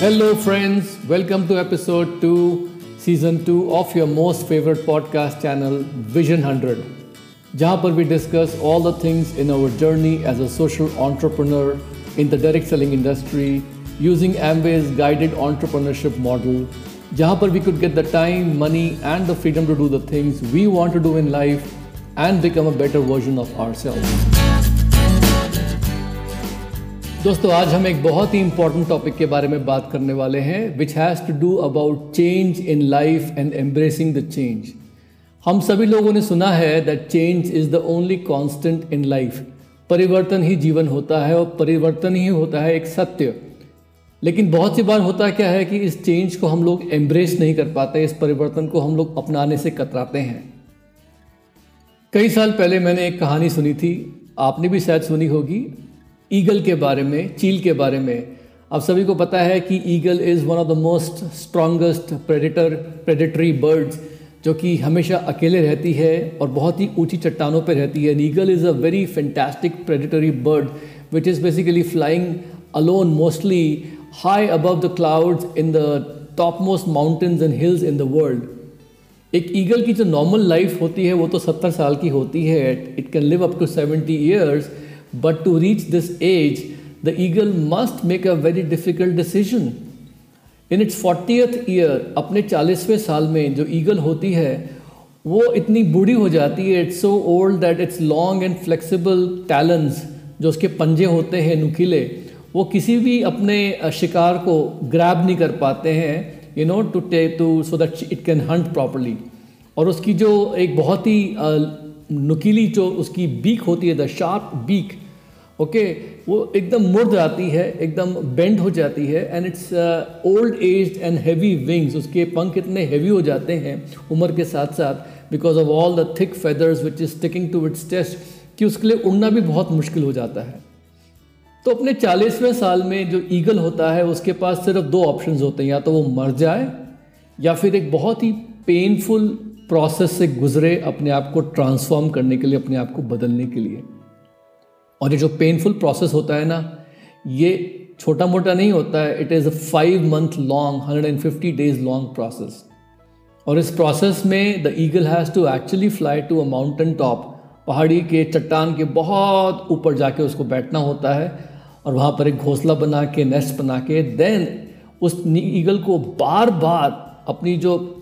Hello, friends. Welcome to episode 2, season 2 of your most favorite podcast channel, Vision 100. Jahan par we discuss all the things in our journey as a social entrepreneur in the direct selling industry using Amway's guided entrepreneurship model. Par we could get the time, money, and the freedom to do the things we want to do in life and become a better version of ourselves. दोस्तों, आज हम एक बहुत ही important topic के बारे में बात करने वाले हैं which has to do about change in life and embracing the change हम सभी लोगों ने सुना है that change is the only constant in life परिवर्तन ही जीवन होता है और परिवर्तन ही होता है एक सत्य। लेकिन बहुत सी बार होता क्या है कि इस चेंज को हम लोग एम्ब्रेस नहीं कर पाते, इस परिवर्तन को हम लोग अपनाने से कतराते हैं। कई साल पहले मैंने एक कहानी सुनी थी, आपने भी शायद सुनी होगी। ईगल के बारे में, चील के बारे में। आप सभी को पता है कि eagle is one of the most strongest predator predatory birds जो कि हमेशा अकेले रहती है और बहुत ही ऊँची चट्टानों पर रहती है। Eagle is a very fantastic predatory bird which is basically flying alone mostly high above the clouds in the top most mountains and hills in the world एक ईगल की जो नॉर्मल लाइफ होती है, वो तो सत्तर साल की होती है। It can live up to seventy years But to reach this age, the eagle must make a very difficult decision. In its fortieth year अपने चालीसवें साल में जो ईगल होती है वो इतनी बूढ़ी हो जाती है it's so old that its long and flexible talents जो उसके पंजे होते हैं नुकीले वो किसी भी अपने शिकार को ग्रैब नहीं कर पाते हैं यू नो टू टे to so that it can hunt properly और उसकी जो एक बहुत ही नुकीली जो उसकी बीक होती है द शार्प बीक ओके वो एकदम मुड़ जाती है, एकदम बेंड हो जाती है and its old age and heavy wings उसके पंख इतने हैवी हो जाते हैं उम्र के साथ साथ because of all the thick feathers which is sticking to its test कि उसके लिए उड़ना भी बहुत मुश्किल हो जाता है। तो अपने चालीसवें साल में जो ईगल होता है, उसके पास सिर्फ़ दो ऑप्शन होते हैं, या तो वो मर जाए, या फिर एक बहुत ही पेनफुल प्रोसेस से गुजरे अपने आप को ट्रांसफॉर्म करने के लिए, अपने आप को बदलने के लिए। और ये जो पेनफुल प्रोसेस होता है ना, ये छोटा मोटा नहीं होता है it is a five month long hundred and fifty days long process और इस प्रोसेस में the eagle has to actually fly to a mountain top पहाड़ी के, चट्टान के बहुत ऊपर जाके उसको बैठना होता है और वहाँ पर एक घोंसला बना के नेस्ट बना के देन उस ईगल को बार बार अपनी जो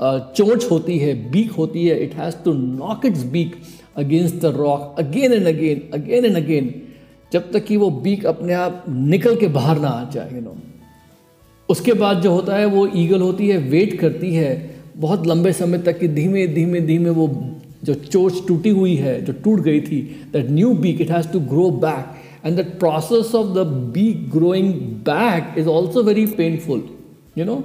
चोंच होती है, बीक होती है it has to knock its beak against the rock again and again again and again जब तक कि वो बीक अपने आप निकल के बाहर ना आ जाए यू नो उसके बाद जो होता है, वो ईगल होती है वेट करती है, बहुत लंबे समय तक कि धीमे धीमे धीमे वो जो चोच टूटी हुई है, जो टूट गई थी that new beak it has to grow back and that process of the beak growing back is also very painful you know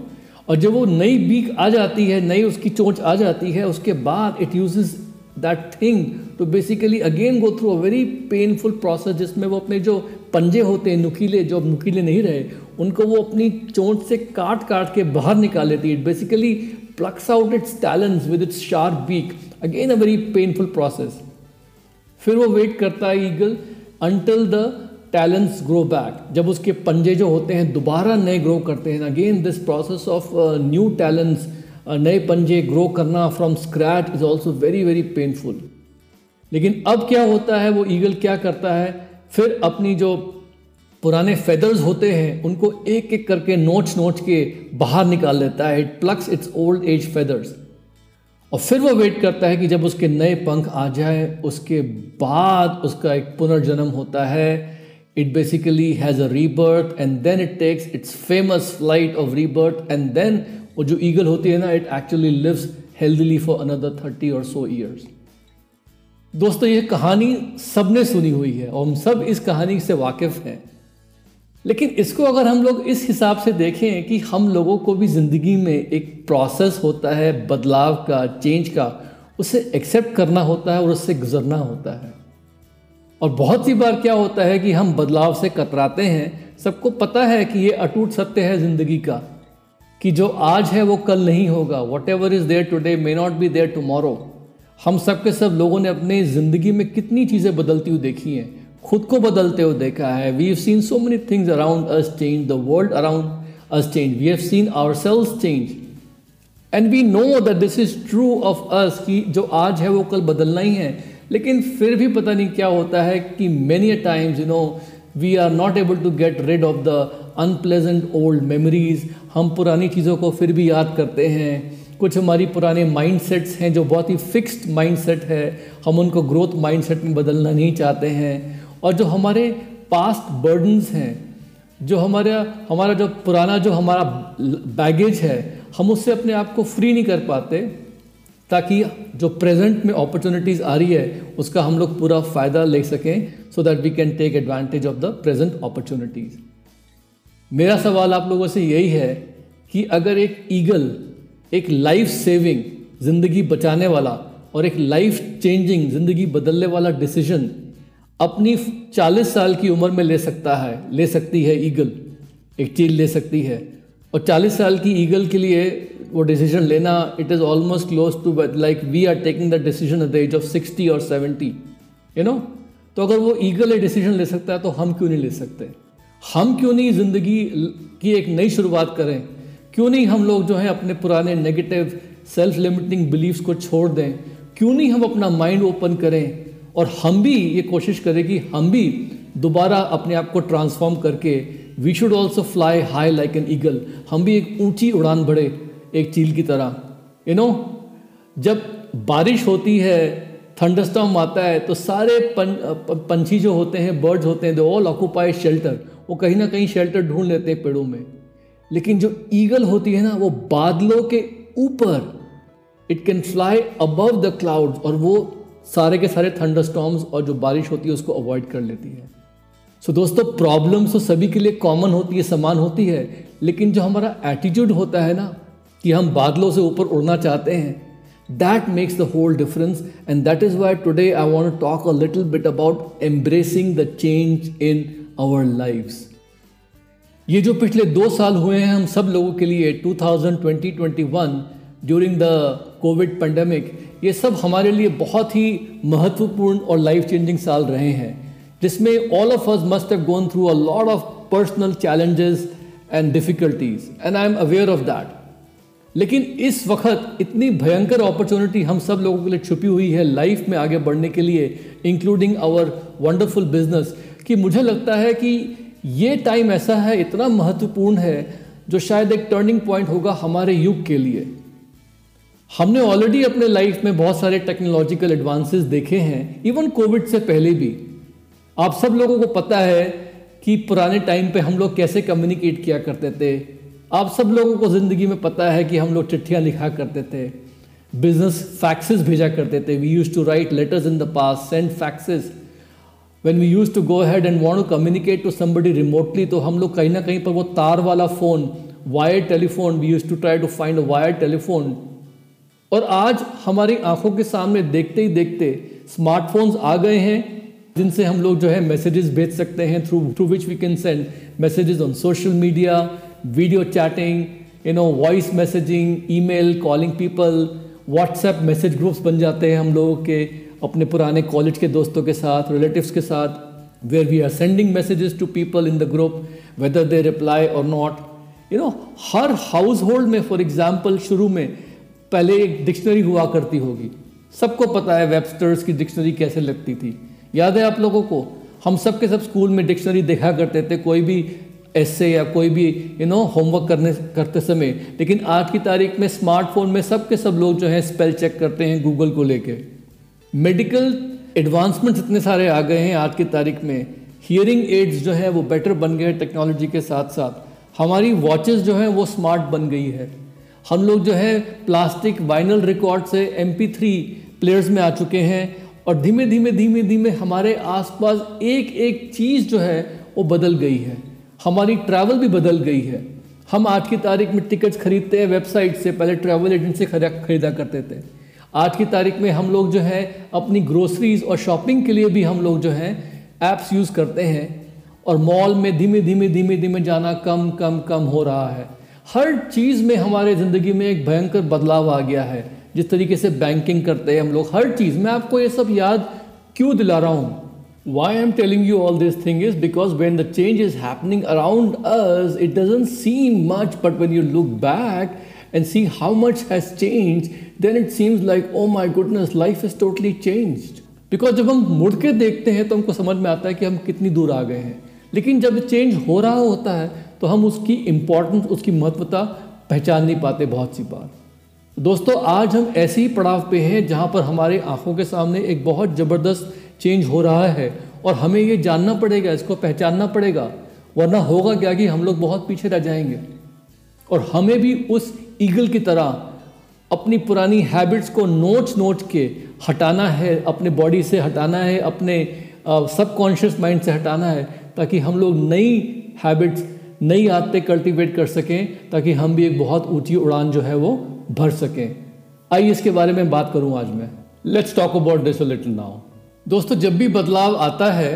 और जब वो नई बीक आ जाती है, नई उसकी चोंच आ जाती है, उसके बाद it uses that thing to basically again go through a very painful process जिसमें वो अपने जो पंजे होते हैं, नुकीले, जो नुकीले नहीं रहे, उनको वो अपनी चोंच से काट काट के बाहर निकाल लेती है। It basically plucks out its talents with its sharp beak again a very painful process फिर वो वेट करता है eagle until the talents grow back जब उसके पंजे जो होते हैं दोबारा नए ग्रो करते हैं again this process of new talents नए पंजे ग्रो करना from scratch is also very very painful लेकिन अब क्या होता है, वो ईगल क्या करता है? फिर अपनी जो पुराने फेदर्स होते हैं, उनको एक एक करके नोच नोच के बाहर निकाल लेता है। It plucks its old age feathers और फिर वो वेट करता है कि जब उसके नए पंख आ जाए, उसके बाद उसका एक पुनर्जन्म होता है। It basically has a rebirth and then it takes its famous flight of rebirth and then वो जो ईगल होती है ना it actually lives healthily for another thirty और सो ईयर्स दोस्तों, ये कहानी सबने सुनी हुई है और हम सब इस कहानी से वाकिफ हैं। लेकिन इसको अगर हम लोग इस हिसाब से देखें कि हम लोगों को भी ज़िंदगी में एक प्रोसेस होता है, बदलाव का चेंज का, उसे एक्सेप्ट करना होता है और उससे गुजरना होता है। और बहुत सी बार क्या होता है कि हम बदलाव से कतराते हैं। सबको पता है कि ये अटूट सत्य है ज़िंदगी का, कि जो आज है वो कल नहीं होगा। Whatever is there today may not be there tomorrow हम सब के सब लोगों ने अपनी ज़िंदगी में कितनी चीज़ें बदलती हुई देखी हैं। खुद को बदलते हुए देखा है। We have seen so many things around us change the world around us change. We have seen ourselves change. And we know that this is true of us कि जो आज है वो कल बदलना ही है। लेकिन फिर भी पता नहीं क्या होता है कि many times you know we are not able to get rid of the unpleasant old memories हम पुरानी चीज़ों को फिर भी याद करते हैं। कुछ हमारी पुराने माइंड सेट्स हैं जो बहुत ही फिक्स्ड माइंड सेट है। हम उनको ग्रोथ माइंड सेट में बदलना नहीं चाहते हैं। और जो हमारे पास्ट बर्डन्स हैं, जो हमारा हमारा जो पुराना, जो हमारा बैगेज है, हम उससे अपने आप को फ्री नहीं कर पाते। ताकि जो प्रेजेंट में अपॉर्चुनिटीज़ आ रही है, उसका हम लोग पूरा फ़ायदा ले सकें so that we can take advantage of the present opportunities मेरा सवाल आप लोगों से यही है कि अगर एक ईगल एक लाइफ सेविंग ज़िंदगी बचाने वाला और एक लाइफ चेंजिंग ज़िंदगी बदलने वाला डिसीज़न अपनी 40 साल की उम्र में ले सकता है, ले सकती है ईगल एक चीज़ ले सकती है। और 40 साल की ईगल के लिए वो डिसीज़न लेना it is almost close to like we are taking the decision at the age of sixty और सेवेंटी यू नो तो अगर वो ईगल एक डिसीज़न ले सकता है तो हम क्यों नहीं ले सकते? हम क्यों नहीं ज़िंदगी की एक नई शुरुआत करें? क्यों नहीं हम लोग जो है अपने पुराने नेगेटिव सेल्फ लिमिटिंग बिलीव्स को छोड़ दें? क्यों नहीं हम अपना माइंड ओपन करें? और हम भी ये कोशिश करें कि हम भी दोबारा अपने आप को ट्रांसफॉर्म करके we should also fly high like an eagle हम भी एक ऊँची उड़ान बढ़े एक चील की तरह यू नो जब बारिश होती है थंडरस्टॉम आता है तो सारे पंछी जो होते हैं बर्ड्स होते हैं दे ऑल ऑक्यूपाई शेल्टर वो कहीं ना कहीं शेल्टर ढूंढ लेते हैं पेड़ों में. लेकिन जो ईगल होती है ना वो बादलों के ऊपर it can fly above the clouds और वो सारे के सारे थंडरस्टॉम्स और जो बारिश होती है उसको अवॉइड कर लेती है. सो so, दोस्तों प्रॉब्लम्स तो सभी के लिए कॉमन होती है समान होती है लेकिन जो हमारा एटीट्यूड होता है ना कि हम बादलों से ऊपर उड़ना चाहते हैं। That makes the whole difference and that is why today I want talk a little bit about embracing the change in our life ये जो पिछले दो साल हुए हैं, हम सब लोगों के लिए 2020-21 ड्यूरिंग द कोविड पेंडेमिक ये सब हमारे लिए बहुत ही महत्वपूर्ण और लाइफ चेंजिंग साल रहे हैं, जिसमें all of us must have gone through a lot of personal challenges and difficulties and I am aware of that लेकिन इस वक्त इतनी भयंकर अपॉर्चुनिटी हम सब लोगों के लिए छुपी हुई है लाइफ में आगे बढ़ने के लिए इंक्लूडिंग आवर वंडरफुल बिज़नेस कि मुझे लगता है कि ये टाइम ऐसा है, इतना महत्वपूर्ण है, जो शायद एक टर्निंग पॉइंट होगा हमारे युग के लिए। हमने ऑलरेडी अपने लाइफ में बहुत सारे टेक्नोलॉजिकल एडवांसेस देखे हैं इवन कोविड से पहले भी। आप सब लोगों को पता है कि पुराने टाइम पे हम लोग कैसे कम्युनिकेट किया करते थे आप सब लोगों को ज़िंदगी में पता है कि हम लोग चिट्ठियाँ लिखा करते थे बिज़नेस फैक्सेस भेजा करते थे। We use to write letters in the past send faxes when we use to go had and want to communicate to somebody remotely तो हम लोग कहीं ना कहीं पर वो तार वाला phone wire telephone we use to try to find wire telephone और आज हमारी आँखों के सामने देखते ही देखते स्मार्टफोन्स आ गए हैं, जिनसे हम लोग जो है मैसेजेस भेज सकते हैं through through which we can send messages on social media video chatting you know voice messaging email calling people WhatsApp message groups बन जाते हैं हम लोगों के अपने पुराने कॉलेज के दोस्तों के साथ रिलेटिव्स के साथ where we are sending messages to people in the group whether they reply और नॉट यू नो हर हाउस होल्ड में फॉर एग्ज़ाम्पल शुरू में, पहले एक डिक्शनरी हुआ करती होगी। सबको पता है वेबस्टर्स की डिक्शनरी कैसे लगती थी। याद है आप लोगों को? हम सब के सब स्कूल में डिक्शनरी देखा करते थे, कोई भी ऐसे या कोई भी यू नो होमवर्क करने, करते समय। लेकिन आज की तारीख में स्मार्टफ़ोन में सब के सब लोग जो है स्पेल चेक करते हैं गूगल को लेके। मेडिकल एडवांसमेंट्स इतने सारे आ गए हैं आज की तारीख में। हियरिंग एड्स जो है वो बेटर बन गए हैं टेक्नोलॉजी के साथ साथ हमारी वॉचेस जो हैं वो स्मार्ट बन गई है। हम लोग जो है प्लास्टिक वाइनल रिकॉर्ड से एम प्लेयर्स में आ चुके हैं और धीमे धीमे धीमे धीमे हमारे आसपास एक एक चीज़ जो है वो बदल गई है। हमारी ट्रैवल भी बदल गई है। हम आज की तारीख में टिकट्स खरीदते हैं वेबसाइट से, पहले ट्रैवल एजेंट से खरीदा करते थे। आज की तारीख में हम लोग जो है, अपनी ग्रोसरीज और शॉपिंग के लिए भी हम लोग जो है ऐप्स यूज़ करते हैं। और मॉल में धीमे धीमे धीमे धीमे जाना कम कम कम हो रहा है। हर चीज़ में हमारे ज़िंदगी में एक भयंकर बदलाव आ गया है। जिस तरीके से बैंकिंग करते हैं हम लोग, हर चीज़ मैं। आपको ये सब याद क्यों दिला रहा हूँ? Why I'm telling you all this thing is because when the change is happening around us, it doesn't seem much, but when you look back and see how much has changed, then it seems like, oh my goodness, life has totally changed. Because जब हम मुड़ के देखते हैं तो हमको समझ में आता है कि हम कितनी दूर आ गए हैं लेकिन जब चेंज हो रहा होता है तो हम उसकी इम्पोर्टेंस उसकी महत्वता पहचान नहीं पाते बहुत सी बार दोस्तों आज हम ऐसे ही पड़ाव पे हैं जहाँ पर हमारे आँखों के सामने एक बहुत ज़बरदस्त चेंज हो रहा है और हमें ये जानना पड़ेगा, इसको पहचानना पड़ेगा, वरना होगा क्या कि हम लोग बहुत पीछे रह जाएँगे। और हमें भी उस ईगल की तरह अपनी पुरानी हैबिट्स को नोच नोच के हटाना है, अपने बॉडी से हटाना है, अपने सबकॉन्शियस माइंड से हटाना है, ताकि हम लोग नई हैबिट्स नई आदतें कल्टीवेट कर सकें, ताकि हम भी एक बहुत ऊँची उड़ान जो है वो भर सकें। आइए इसके बारे में बात करूँ आज मैं। Let's talk about this little now दोस्तों, जब भी बदलाव आता है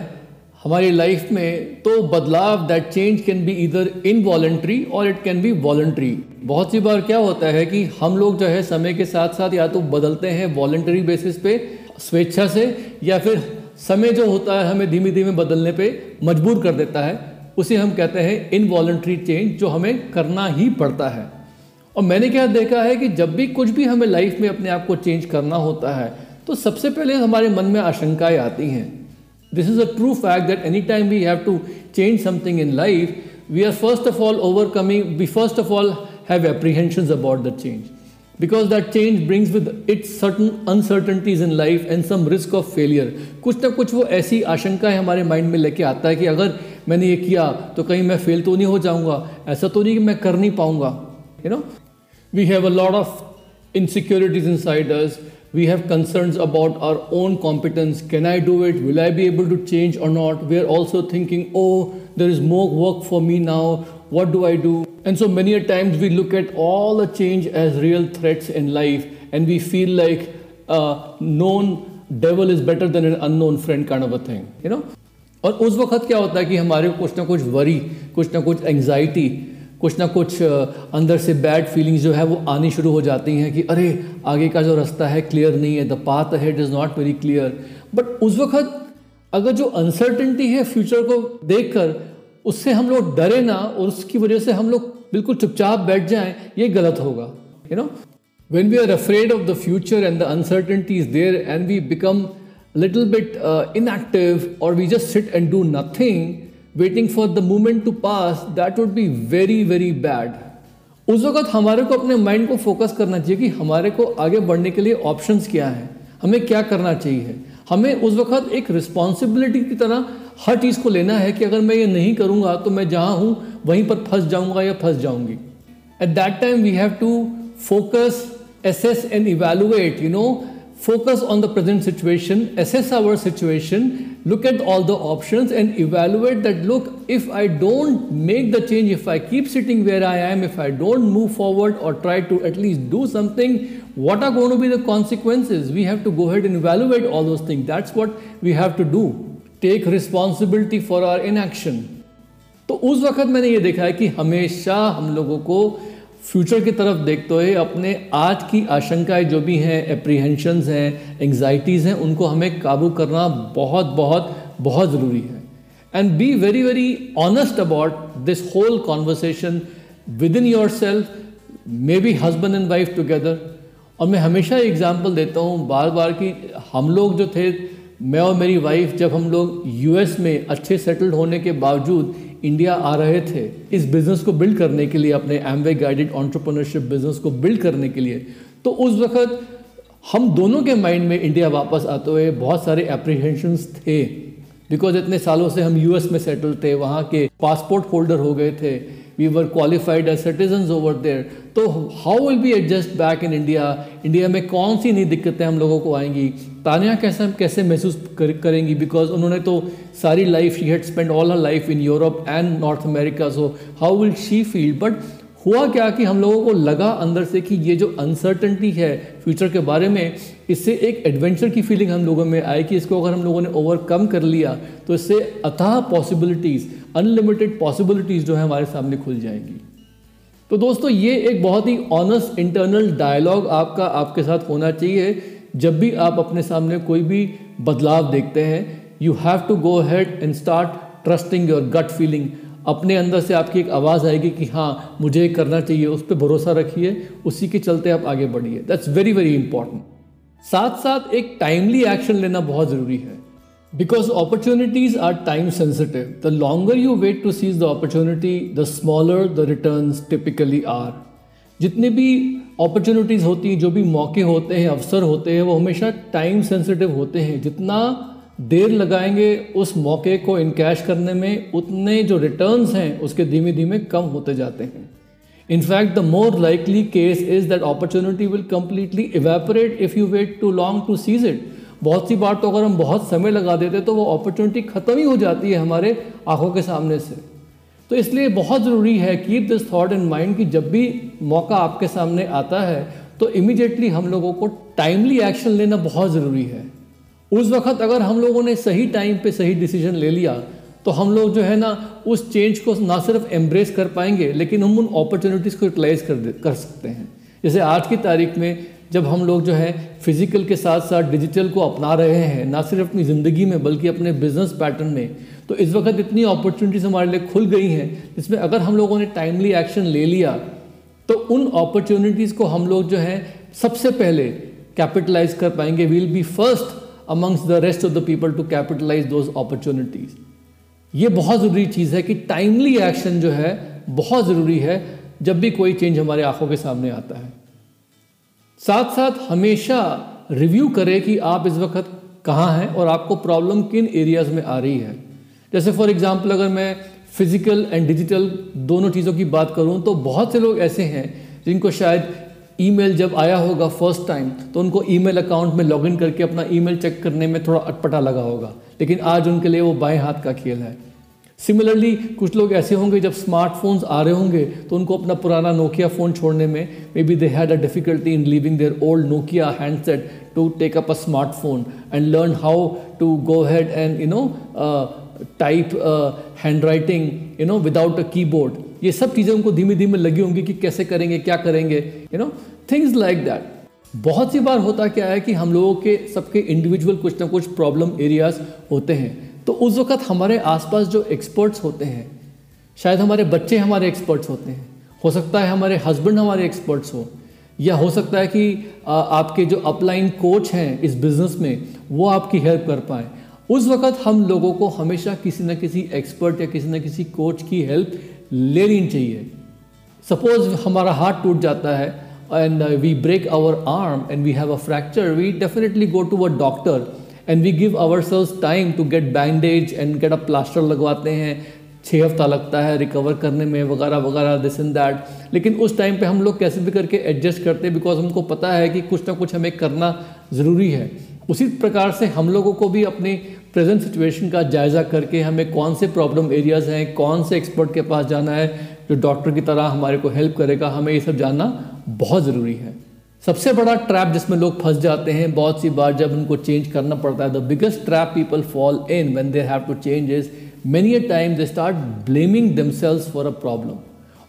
हमारी लाइफ में तो बदलाव that change can be either involuntary और इट कैन बी वॉलेंट्री बहुत सी बार क्या होता है कि हम लोग जो है समय के साथ साथ या तो बदलते हैं वॉलेंट्री बेसिस पे, स्वेच्छा से, या फिर समय जो होता है हमें धीमे धीमे बदलने पे मजबूर कर देता है। उसे हम कहते हैं इनवॉलेंट्री चेंज जो हमें करना ही पड़ता है। और मैंने क्या देखा है कि जब भी कुछ भी हमें लाइफ में अपने आप को चेंज करना होता है तो सबसे पहले हमारे मन में आशंकाएँ आती हैं। This is a true fact that any time we have to change something in life we are first of all overcoming we first of all have apprehension about the change because that change brings with it certain uncertainties in life and some risk of failure. कुछ ना कुछ वो ऐसी आशंकाएँ हमारे mind में लेके आता है कि अगर मैंने ये किया तो कहीं मैं फेल तो नहीं हो जाऊँगा। ऐसा तो नहीं कि मैं कर नहीं पाऊँगा you know we have a lot of insecurities inside us we have concerns about our own competence can i do it will i be able to change or not we are also thinking oh there is more work for me now what do i do and so many a times we look at all the change as real threats in life and we feel like a known devil is better than an unknown friend kind of a thing you know और उस वक्त क्या होता है कि हमारे को कुछ ना कुछ वरी कुछ ना कुछ एंग्जाइटी कुछ ना कुछ अंदर से बैड फीलिंग्स जो है वो आनी शुरू हो जाती हैं कि अरे आगे का जो रास्ता है क्लियर नहीं है the path head is not very clear but उस वक्त अगर जो अनसर्टेनिटी है फ्यूचर को देखकर उससे हम लोग डरे ना और उसकी वजह से हम लोग बिल्कुल चुपचाप बैठ जाएँ ये गलत होगा you know when we are afraid of the future and the uncertainty is there and we become little bit uh, inactive or we just sit and do nothing waiting for the moment to pass that would be very very bad उस वक्त हमारे को अपने mind को focus करना चाहिए कि हमारे को आगे बढ़ने के लिए ऑप्शंस क्या हैं? हमें क्या करना चाहिए? हमें उस वक्त एक रिस्पॉन्सिबिलिटी की तरह हर चीज़ को लेना है कि अगर मैं ये नहीं करूँगा तो मैं जहाँ हूँ वहीं पर फंस जाऊँगा या फंस जाऊँगी। At that time we have to focus assess and evaluate you know focus on the present situation, assess our situation, look at all the options and evaluate that look, if I don't make the change, if I keep sitting where I am, if I don't move forward or try to at least do something, what are going to be the consequences? We have to go ahead and evaluate all those things. That's what we have to do. Take responsibility for our inaction. तो उस वक्त मैंने ये देखा है कि हमेशा हम लोगों को फ्यूचर की तरफ़ देखते हुए अपने आज की आशंकाएँ जो भी हैं एप्रीहेंशंस हैं एंग्जाइटीज़ हैं, उनको हमें काबू करना बहुत बहुत बहुत ज़रूरी है। And be very very honest about this whole conversation within yourself maybe husband and wife together और मैं हमेशा एग्ज़ाम्पल देता हूँ बार बार कि हम लोग जो थे, मैं और मेरी वाइफ जब हम लोग यूएस में अच्छे सेटल्ड होने के बावजूद इंडिया आ रहे थे, इस बिज़नेस को बिल्ड करने के लिए, अपने एमवे गाइडेड ऑन्टरप्रनरशिप बिज़नेस को बिल्ड करने के लिए। तो उस वक्त हम दोनों के माइंड में इंडिया वापस आते हुए बहुत सारे एप्रीहेंशंस थे। बिकॉज़ इतने सालों से हम यूएस में सेटल थे, वहाँ के पासपोर्ट होल्डर हो गए थे। We were qualified as citizen over there तो how will be adjust back in India India में कौन सी नई दिक्कतें हम लोगों को आएँगी? तानिया कैसे कैसे महसूस कर, करेंगी? बिकॉज़ उन्होंने तो सारी life she had spend all her life in Europe and North America so how will she feel but हुआ क्या कि हम लोगों को लगा अंदर से कि ये जो अनसर्टनटी है फ्यूचर के बारे में, इससे एक एडवेंचर की फीलिंग हम लोगों में आई कि इसको अगर हम लोगों ने ओवरकम कर लिया तो इससे अथाह पॉसिबिलिटीज़ अनलिमिटेड पॉसिबिलिटीज़ जो है हमारे सामने खुल जाएँगी। तो दोस्तों, ये एक बहुत ही ऑनेस्ट इंटरनल डायलॉग आपका, आपके साथ होना चाहिए। जब भी आप अपने सामने कोई भी बदलाव देखते हैं you have to go head and start trusting your gut feeling अपने अंदर से आपकी एक आवाज़ आएगी कि हाँ मुझे करना चाहिए, उस पर भरोसा रखिए, उसी के चलते आप आगे बढ़िए। दैट्स वेरी वेरी इंपॉर्टेंट साथ साथ एक टाइमली एक्शन लेना बहुत ज़रूरी है। Because opportunities are time sensitive the longer you wait to seize the opportunity the smaller the return typically are जितने भी अपॉर्चुनिटीज़ होती हैं, जो भी मौके होते हैं, अवसर होते हैं, वो हमेशा टाइम सेंसिटिव होते हैं। जितना देर लगाएँगे उस मौके को इनकैश करने में, उतने जो रिटर्न्स हैं, उसके धीमे धीमे कम होते जाते हैं। In fact the more likely case is that opportunity will completely evaporate if you wait too long to seize it बहुत सी बार तो अगर हम बहुत समय लगा देते तो वो अपॉर्चुनिटी ख़त्म ही हो जाती है हमारे आँखों के सामने से। तो इसलिए बहुत ज़रूरी है keep this thought in mind कि जब भी मौका आपके सामने आता है तो इमिजिएटली हम लोगों को टाइमली एक्शन लेना बहुत ज़रूरी है। उस वक्त अगर हम लोगों ने सही टाइम पे सही डिसीज़न ले लिया तो हम लोग जो है ना, उस चेंज को ना सिर्फ़ एम्ब्रेस कर पाएँगे, लेकिन हम उन अपॉर्चुनिटीज़ को यूटिलाइज कर कर सकते हैं। जैसे आज की तारीख में, जब हम लोग जो है फ़िज़िकल के साथ साथ डिजिटल को अपना रहे हैं, ना सिर्फ़ अपनी ज़िंदगी में, बल्कि अपने बिज़नेस पैटर्न में तो इस वक्त इतनी अपॉर्चुनिटीज़ हमारे लिए खुल गई हैं, जिसमें अगर हम लोगों ने टाइमली एक्शन ले लिया तो उन अपॉर्चुनिटीज़ को हम लोग जो है सबसे पहले कैपिटलाइज कर पाएँगे। Will be first amongst the rest of the people to capitalize those opportunities. ये बहुत ज़रूरी चीज़ है कि टाइमली एक्शन जो है, बहुत ज़रूरी है जब भी कोई चेंज हमारे आँखों के सामने आता है। साथ साथ हमेशा रिव्यू करें कि आप इस वक्त कहाँ हैं और आपको प्रॉब्लम किन एरियाज़ में आ रही है। जैसे फॉर एग्जांपल अगर मैं फ़िज़िकल एंड डिजिटल दोनों चीज़ों की बात करूँ तो बहुत से लोग ऐसे हैं जिनको शायद ईमेल जब आया होगा फ़र्स्ट टाइम तो उनको ईमेल अकाउंट में लॉगिन करके अपना ईमेल चेक करने में थोड़ा अटपटा लगा होगा। लेकिन आज उनके लिए वो बाएँ हाथ का खेल है। सिमिलरली कुछ लोग ऐसे होंगे जब स्मार्टफोन्स आ रहे होंगे तो उनको अपना पुराना नोकिया फ़ोन छोड़ने में maybe they had a difficulty in leaving their old Nokia handset to take up a smartphone and learn how to go head and you know type handwriting you know without a keyboard ये सब चीज़ें उनको धीमे धीमे लगी होंगी कि कैसे करेंगे, क्या करेंगे you know things like that बहुत सी बार होता क्या है कि हम लोगों के सबके इंडिविजुअल कुछ ना कुछ प्रॉब्लम एरियाज़ होते हैं। तो उस वक्त हमारे आसपास जो एक्सपर्ट्स होते हैं, शायद हमारे बच्चे हमारे एक्सपर्ट्स होते हैं, हो सकता है हमारे हस्बैंड हमारे एक्सपर्ट्स हो, या हो सकता है कि आपके जो अपलाइन कोच हैं इस बिज़नेस में, वो आपकी हेल्प कर पाए। उस वक्त हम लोगों को हमेशा किसी न किसी एक्सपर्ट या किसी न किसी कोच की हेल्प ले लेनी चाहिए। सपोज़ हमारा हाथ टूट जाता है and we break our arm and we have a fracture we definitely go to a doctor and we give ourselves time to get bandage and get a plaster लगवाते हैं। छः हफ़्ता लगता है रिकवर करने में, वगैरह वगैरह दिस इन दैट लेकिन उस टाइम पे हम लोग कैसे भी करके एडजस्ट करते हैं बिकॉज़ हमको पता है कि कुछ ना कुछ हमें करना ज़रूरी है। उसी प्रकार से हम लोगों को भी अपनी प्रेजेंट सिचुएशन का जायज़ा करके हमें कौन से प्रॉब्लम एरियाज़ हैं, कौन से एक्सपर्ट के पास जाना है, जो डॉक्टर की तरह हमारे को हेल्प करेगा, हमें ये सब जानना बहुत ज़रूरी है। सबसे बड़ा ट्रैप जिसमें लोग फंस जाते हैं, बहुत सी बार जब उनको चेंज करना पड़ता है the biggest trap people fall in when they have to change is many a time they start blaming themselves for a problem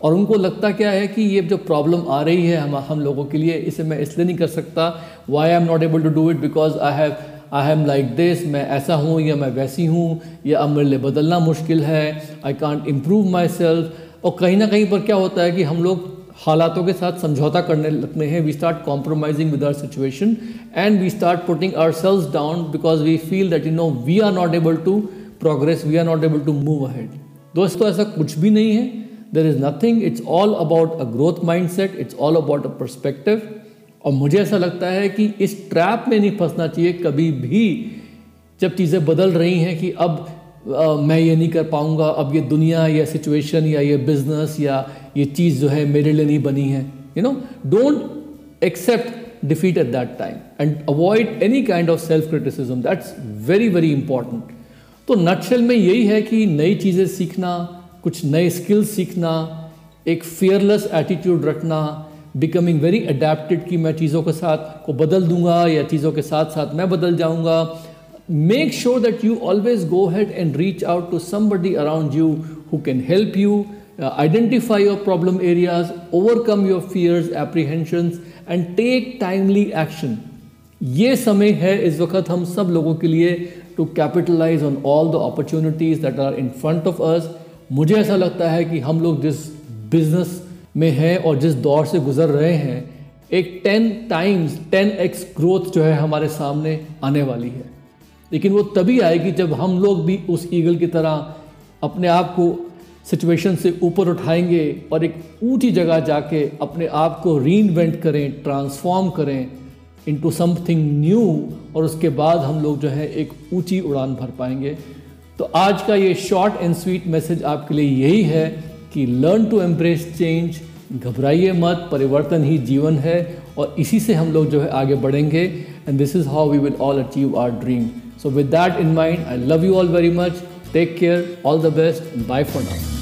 और उनको लगता क्या है कि ये जो प्रॉब्लम आ रही है हम हम लोगों के लिए, इसे मैं इसलिए नहीं कर सकता why I am not able to do it because I have I am like this मैं ऐसा हूँ या मैं वैसी हूँ, या अब मेरे लिए बदलना मुश्किल है I can't improve myself और कहीं ना कहीं पर क्या होता है कि हम लोग हालातों के साथ समझौता करने लगते हैं we start compromising with our situation and we start putting ourselves down because we feel that you know we are not able to progress we are not able to move ahead दोस्तों, ऐसा कुछ भी नहीं है. There is nothing it's all about a growth mindset it's all about a perspective और मुझे ऐसा लगता है कि इस ट्रैप में नहीं फंसना चाहिए कभी भी जब चीज़ें बदल रही हैं कि अब आ, मैं ये नहीं कर पाऊँगा अब ये दुनिया या सिचुएशन या ये बिज़नेस या ये चीज़ जो है मेरे लिए नहीं बनी है you know don't accept defeat at that time and avoid any kind of self criticism that's very very important तो नटशेल में यही है कि नई चीज़ें सीखना कुछ नए स्किल्स सीखना एक फियरलेस एटीट्यूड रखना बिकमिंग वेरी अडेप्टेड कि मैं चीज़ों के साथ को बदल दूँगा या चीज़ों के साथ साथ मैं बदल जाऊँगा। Make sure that you always go head and reach out to somebody around you who can help you identify your problem areas overcome your fears apprehensions and take timely action ये समय है इस वक्त हम सब लोगों के लिए to capitalize on all the opportunities that are in front of us मुझे ऐसा लगता है कि हम लोग जिस बिज़नेस में हैं और जिस दौर से गुजर रहे हैं, एक ten times ten X growth जो है हमारे सामने आने वाली है। लेकिन वो तभी आएगी जब हम लोग भी उस ईगल की तरह अपने आप को सिचुएशन से ऊपर उठाएँगे और एक ऊँची जगह जाके अपने आप को री करें ट्रांसफॉर्म करें इनटू समथिंग न्यू और उसके बाद हम लोग जो है एक ऊँची उड़ान भर पाएँगे। तो आज का ये शॉर्ट एंड स्वीट मैसेज आपके लिए यही है कि लर्न टू एम्ब्रेस चेंज घबराइए मत, परिवर्तन ही जीवन है और इसी से हम लोग जो है आगे बढ़ेंगे and this is how we will all achieve our dream so with that in mind I love you all very much take care all the best bye for now.